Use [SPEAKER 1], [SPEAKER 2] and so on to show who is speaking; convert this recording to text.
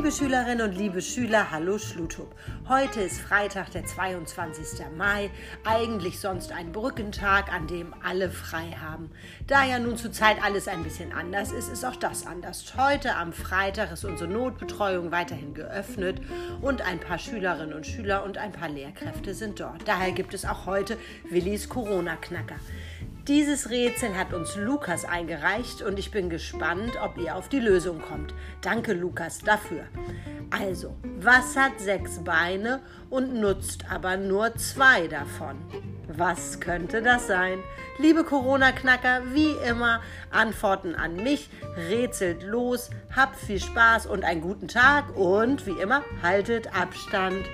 [SPEAKER 1] Liebe Schülerinnen und liebe Schüler, hallo Schlutub. Heute ist Freitag, der 22. Mai, eigentlich sonst ein Brückentag, an dem alle frei haben. Da ja nun zurzeit alles ein bisschen anders ist, ist auch das anders. Heute am Freitag ist unsere Notbetreuung weiterhin geöffnet und ein paar Schülerinnen und Schüler und ein paar Lehrkräfte sind dort. Daher gibt es auch heute Willis Corona-Knacker. Dieses Rätsel hat uns Lukas eingereicht und ich bin gespannt, ob ihr auf die Lösung kommt. Danke, Lukas, dafür. Also, was hat sechs Beine und nutzt aber nur zwei davon? Was könnte das sein? Liebe Corona-Knacker, wie immer, Antworten an mich, rätselt los, habt viel Spaß und einen guten Tag und wie immer, haltet Abstand.